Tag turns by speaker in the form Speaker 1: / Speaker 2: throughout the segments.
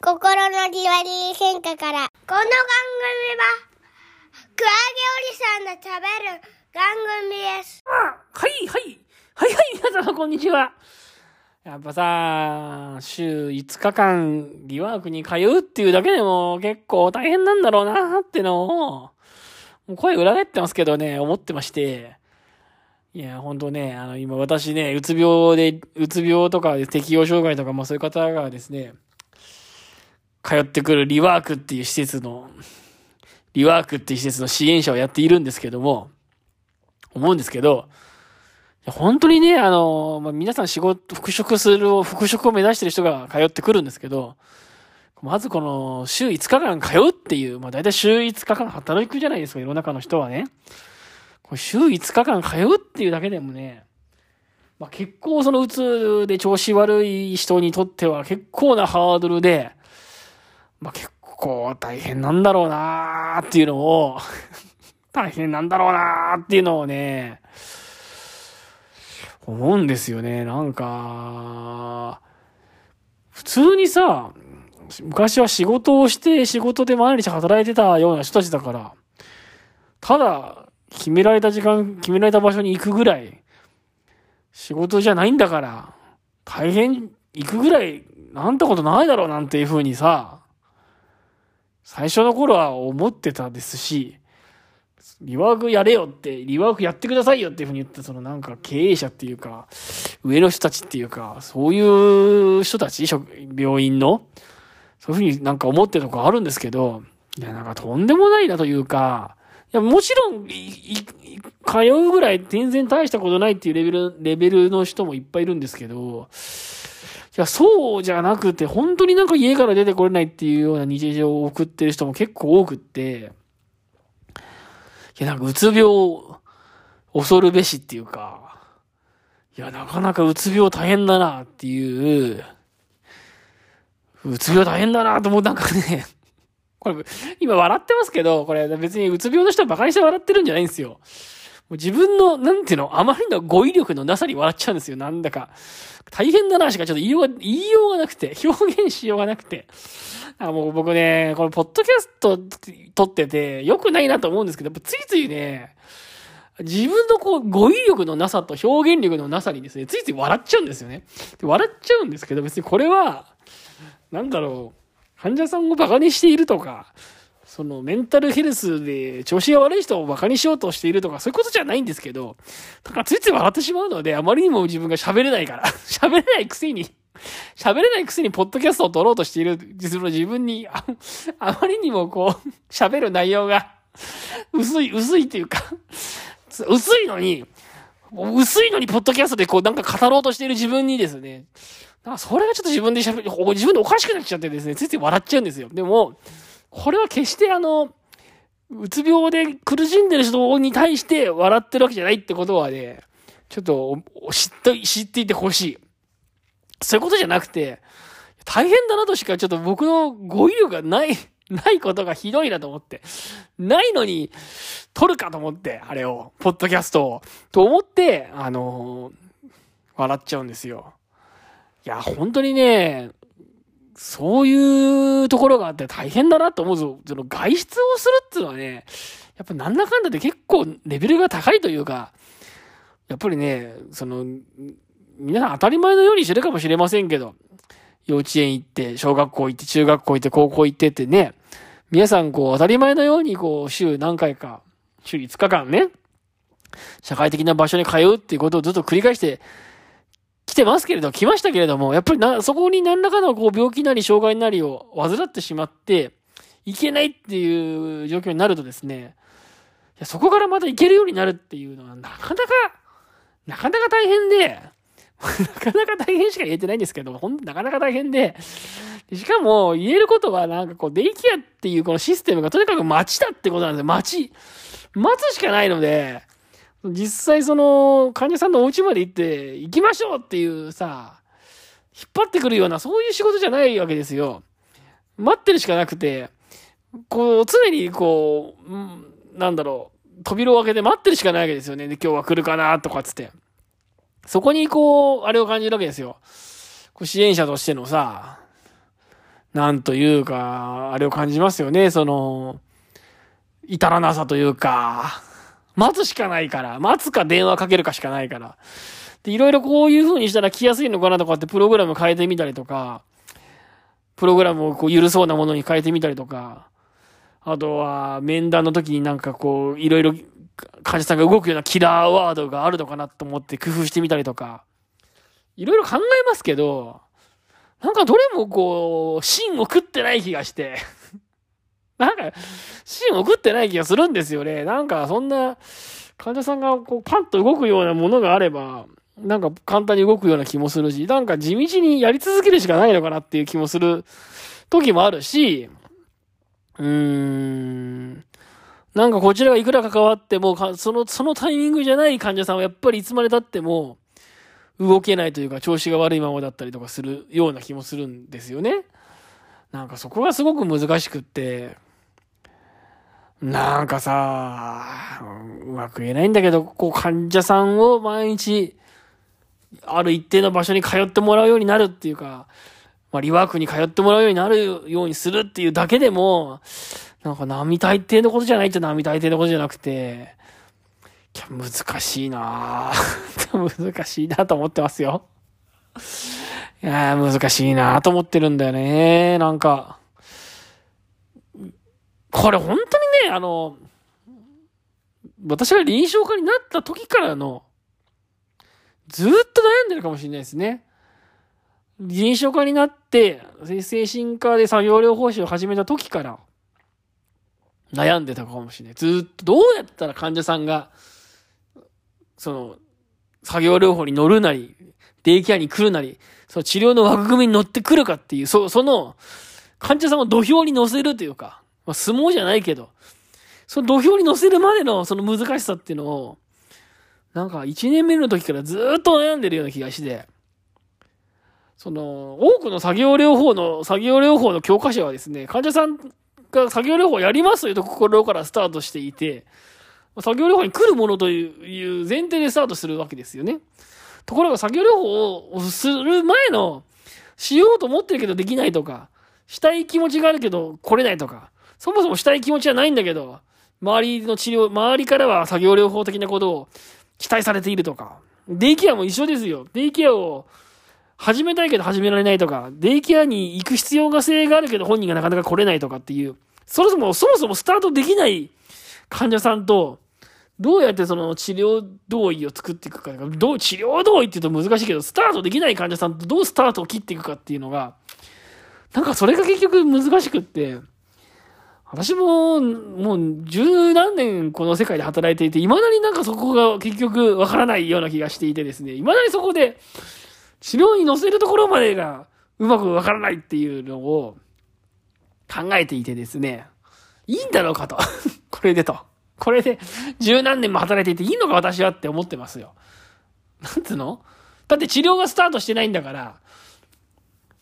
Speaker 1: 心のじわり変化から。この番組は、クラゲおじさんの食べる番組です。
Speaker 2: はいはい。はいはい、皆様こんにちは。やっぱさ、週5日間リワークに通うっていうだけでも結構大変なんだろうなってのを、声裏返ってますけどね、思ってまして。いや、ほんとね、あの、今私ね、うつ病で、うつ病とか適応障害とか、まあそういう方がですね、通ってくるリワークっていう施設の、リワークっていう施設の支援者をやっているんですけども、思うんですけど、本当にね、あの、まあ、皆さん仕事、復職する、復職を目指してる人が通ってくるんですけど、まずこの、週5日間通うっていう、まあ大体週5日間働くじゃないですか、世の中の人はね。これ週5日間通うっていうだけでもね、まあ結構そのうつで調子悪い人にとっては結構なハードルで、まあ結構大変なんだろうなーっていうのを、大変なんだろうなーっていうのをね、思うんですよね。なんか、普通にさ、昔は仕事をして仕事で毎日働いてたような人たちだから、ただ、決められた時間、決められた場所に行くぐらい、仕事じゃないんだから、大変行くぐらい、なんてことないだろうなんていう風にさ、最初の頃は思ってたですし、リワークやれよって、リワークやってくださいよっていうふうに言って、そのなんか経営者っていうか、上の人たちっていうか、そういう人たち、病院の、そういうふうになんか思ってるとこあるんですけど、いや、なんかとんでもないなというか、いや、もちろん、い、い、通うぐらい全然大したことないっていうレベル、レベルの人もいっぱいいるんですけど、や、そうじゃなくて、本当になんか家から出てこれないっていうような日常を送ってる人も結構多くって、いや、なんかうつ病、恐るべしっていうか、いや、なかなかうつ病大変だなっていう、うつ病大変だなと思う、なんかね、これ、今笑ってますけど、これ別にうつ病の人は馬鹿にして笑ってるんじゃないんですよ。もう自分の、なんていうの、あまりの語彙力のなさに笑っちゃうんですよ、なんだか。大変だなしかちょっと言いようが、言いようがなくて、表現しようがなくて。あもう僕ね、このポッドキャスト撮ってて良くないなと思うんですけど、ついついね、自分のこう語彙力のなさと表現力のなさにですね、ついつい笑っちゃうんですよね。で笑っちゃうんですけど、別にこれは、なんだろう、患者さんを馬鹿にしているとか、そのメンタルヘルスで調子が悪い人を馬鹿にしようとしているとか、そういうことじゃないんですけど、だからついつい笑ってしまうので、あまりにも自分が喋れないから、喋れないくせに、喋れないくせにポッドキャストを撮ろうとしている自分に、ああまりにもこう、喋る内容が、薄い、薄いっていうか、薄いのに、薄いのにポッドキャストでこうなんか語ろうとしている自分にですね、なんかそれがちょっと自分で喋り、自分でおかしくなっちゃってですね、ついつい笑っちゃうんですよ。でも、これは決してあの、うつ病で苦しんでる人に対して笑ってるわけじゃないってことはね、ちょっと知って、知っていてほしい。そういうことじゃなくて、大変だなとしかちょっと僕の語彙力がない、ないことがひどいなと思って。ないのに、撮るかと思って、あれを、ポッドキャストを。と思って、あのー、笑っちゃうんですよ。いや、本当にね、そういうところがあって大変だなと思うぞ。その外出をするっていうのはね、やっぱなんだかんだで結構レベルが高いというか、やっぱりね、その、皆さん当たり前のようにしてるかもしれませんけど、幼稚園行って、小学校行って、中学校行って、高校行ってってね、皆さんこう当たり前のようにこう週何回か、週5日間ね、社会的な場所に通うっていうことをずっと繰り返しててますけれど、来ましたけれども、やっぱりな、そこに何らかのこう病気なり障害なりを患ってしまって、いけないっていう状況になるとですね、いやそこからまた行けるようになるっていうのはなかなか、なかなか大変で、なかなか大変しか言えてないんですけど、ほんなかなか大変で、しかも言えることはなんかこうデイケアっていうこのシステムがとにかく待ちだってことなんですよ。待ち。待つしかないので、実際その患者さんのお家まで行って行きましょうっていうさ、引っ張ってくるようなそういう仕事じゃないわけですよ。待ってるしかなくて、こう常にこう、う、なんだろう、扉を開けて待ってるしかないわけですよね。で、今日は来るかなとかつって。そこにこう、あれを感じるわけですよ。こう支援者としてのさ、なんというか、あれを感じますよね、その、至らなさというか、待つしかないから、待つか電話かけるかしかないから。で、いろいろこういう風にしたら来やすいのかなとかってプログラム変えてみたりとか、プログラムをこう緩そうなものに変えてみたりとか、あとは面談の時になんかこう、いろいろ患者さんが動くようなキラーワードがあるのかなと思って工夫してみたりとか、いろいろ考えますけど、なんかどれもこう、芯を食ってない気がしてなんか、芯を食ってない気がするんですよね。なんかそんな、患者さんがこうパッと動くようなものがあれば、なんか簡単に動くような気もするし、なんか地道にやり続けるしかないのかなっていう気もする時もあるし、うーん、なんかこちらがいくら関わっても、その、そのタイミングじゃない患者さんはやっぱりいつまで経っても動けないというか調子が悪いままだったりとかするような気もするんですよね。なんかそこがすごく難しくって、なんかさ、うまく言えないんだけど、こう患者さんを毎日ある一定の場所に通ってもらうようになるっていうか、まあ、リワークに通ってもらうようになるようにするっていうだけでも、なんか並大抵のことじゃないっちゃ並大抵のことじゃなくて、いや、難しいな 難しいなと思ってますよ。いや難しいなと思ってるんだよね。なんか。これ本当にね、あの、私が臨床家になった時からのずっと悩んでるかもしれないですね。臨床家になって、精神科で作業療法士を始めた時から、悩んでたかもしれない。ずっとどうやったら患者さんが、その、作業療法に乗るなり、デイケアに来るなり、その治療の枠組みに乗ってくるかっていう、そその、患者さんを土俵に乗せるというか、まあ、相撲じゃないけど、その土俵に乗せるまでのその難しさっていうのを、なんか1年目の時からずっと悩んでるような気がして、その、多くの作業療法の、作業療法の教科書はですね、患者さんが作業療法やりますというところからスタートしていて、作業療法に来るものという前提でスタートするわけですよね。ところが作業療法をする前の、しようと思ってるけどできないとか、したい気持ちがあるけど来れないとか、そもそもしたい気持ちはないんだけど、周りの治療、周りからは作業療法的なことを期待されているとか、デイケアも一緒ですよ。デイケアを始めたいけど始められないとか、デイケアに行く必要が性があるけど本人がなかなか来れないとかっていう、そもそも、そもそもスタートできない患者さんと、どうやってその治療同意を作っていくか、どう、治療同意って言うと難しいけど、スタートできない患者さんとどうスタートを切っていくかっていうのが、なんかそれが結局難しくって、私も、もう十何年この世界で働いていて、未だになんかそこが結局わからないような気がしていてですね、未だにそこで治療に乗せるところまでがうまくわからないっていうのを考えていてですね、いいんだろうかと。これでと。これで十何年も働いていていいのか私はって思ってますよ。なんつうの？だって治療がスタートしてないんだから、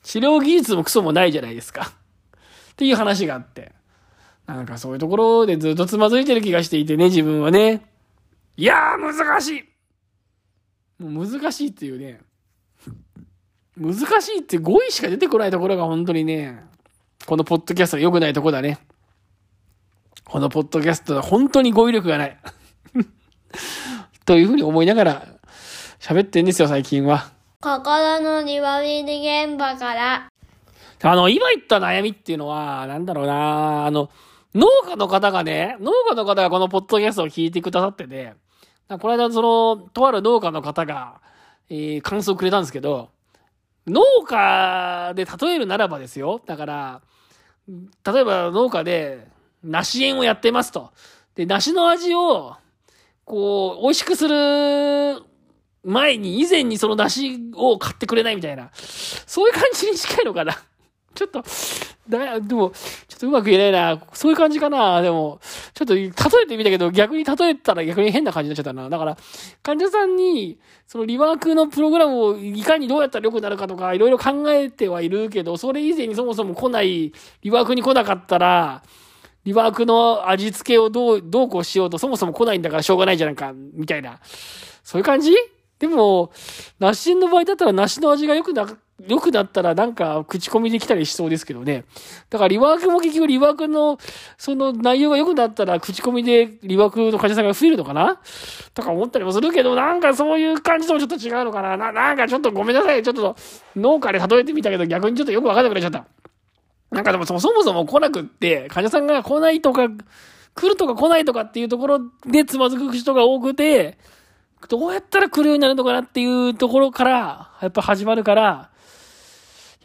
Speaker 2: 治療技術もクソもないじゃないですか。っていう話があって。なんかそういうところでずっとつまずいてる気がしていてね、自分はね。いやー、難しいもう難しいっていうね。難しいって語彙しか出てこないところが本当にね、このポッドキャストが良くないとこだね。このポッドキャストは本当に語彙力がない。というふうに思いながら喋ってんですよ、最近は。
Speaker 1: 心の庭見現場から。
Speaker 2: あの、今言った悩みっていうのは、なんだろうなあの、農家の方がね、農家の方がこのポッドキャストを聞いてくださってて、この間その、とある農家の方が、えー、感想をくれたんですけど、農家で例えるならばですよ。だから、例えば農家で、梨園をやってますと。で、梨の味を、こう、美味しくする前に、以前にその梨を買ってくれないみたいな。そういう感じに近いのかな。ちょっと、だ、でも、ちょっとうまく言えないな。そういう感じかな。でも、ちょっと例えてみたけど、逆に例えたら逆に変な感じになっちゃったな。だから、患者さんに、そのリワークのプログラムをいかにどうやったら良くなるかとか、いろいろ考えてはいるけど、それ以前にそもそも来ない、リワークに来なかったら、リワークの味付けをどう、どうこうしようと、そもそも来ないんだからしょうがないじゃないか、みたいな。そういう感じ？でも、梨の場合だったら梨の味が良くな良くなったらなんか口コミできたりしそうですけどね。だからリワークも結局リワークのその内容が良くなったら口コミでリワークの患者さんが増えるのかな？とか思ったりもするけど、なんかそういう感じともちょっと違うのかな？な、なんかちょっとごめんなさい。ちょっと農家で例えてみたけど逆にちょっとよくわかんなくなっちゃった。なんかでもそもそも来なくって、患者さんが来ないとか、来るとか来ないとかっていうところでつまずく人が多くて、どうやったら来るようになるのかなっていうところから、やっぱ始まるから、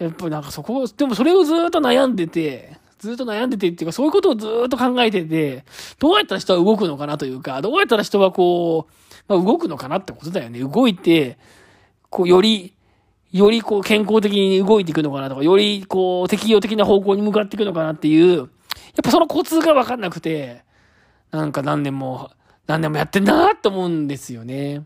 Speaker 2: やっぱなんかそこ、でもそれをずっと悩んでて、ずっと悩んでてっていうか、そういうことをずっと考えてて、どうやったら人は動くのかなというか、どうやったら人はこう、まあ、動くのかなってことだよね。動いて、こう、より、よりこう健康的に動いていくのかなとか、よりこう適応的な方向に向かっていくのかなっていう、やっぱそのコツがわかんなくて、なんか何年も、何年もやってんなって思うんですよね。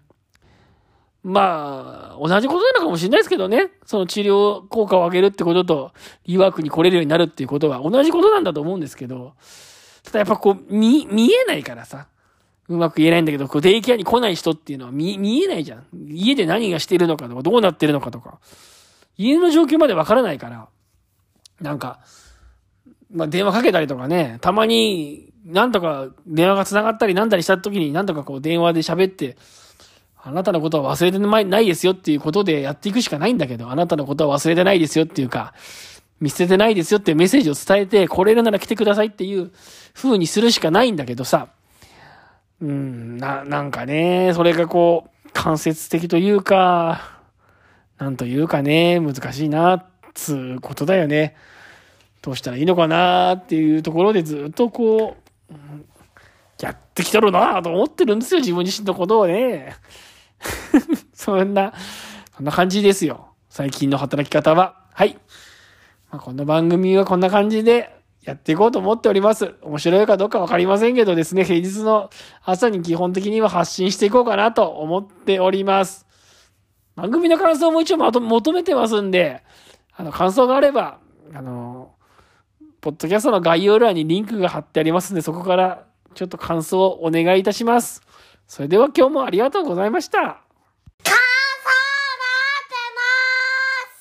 Speaker 2: まあ、同じことなのかもしれないですけどね。その治療効果を上げるってことと、リワークに来れるようになるっていうことは同じことなんだと思うんですけど、ただやっぱこう、見、見えないからさ。うまく言えないんだけど、こう、デイケアに来ない人っていうのは見、見えないじゃん。家で何がしてるのかとか、どうなってるのかとか。家の状況までわからないから、なんか、まあ、電話かけたりとかね、たまに、なんとか電話が繋がったりなんだりした時に、なんとかこう電話で喋って、あなたのことは忘れてないですよっていうことでやっていくしかないんだけど、あなたのことは忘れてないですよっていうか、見捨ててないですよっていうメッセージを伝えて、来れるなら来てくださいっていう風にするしかないんだけどさ、うん、な、なんかね、それがこう、間接的というか、なんというかね、難しいな、つうことだよね。どうしたらいいのかなっていうところでずっとこう、やってきたろうなと思ってるんですよ、自分自身のことをね。そんな、そんな感じですよ。最近の働き方は。はい。まあ、この番組はこんな感じでやっていこうと思っております。面白いかどうかわかりませんけどですね、平日の朝に基本的には発信していこうかなと思っております。番組の感想も一応まと求めてますんで、あの、感想があれば、あの、ポッドキャストの概要欄にリンクが貼ってありますんで、そこからちょっと感想をお願いいたします。それでは今日もありがとうございました。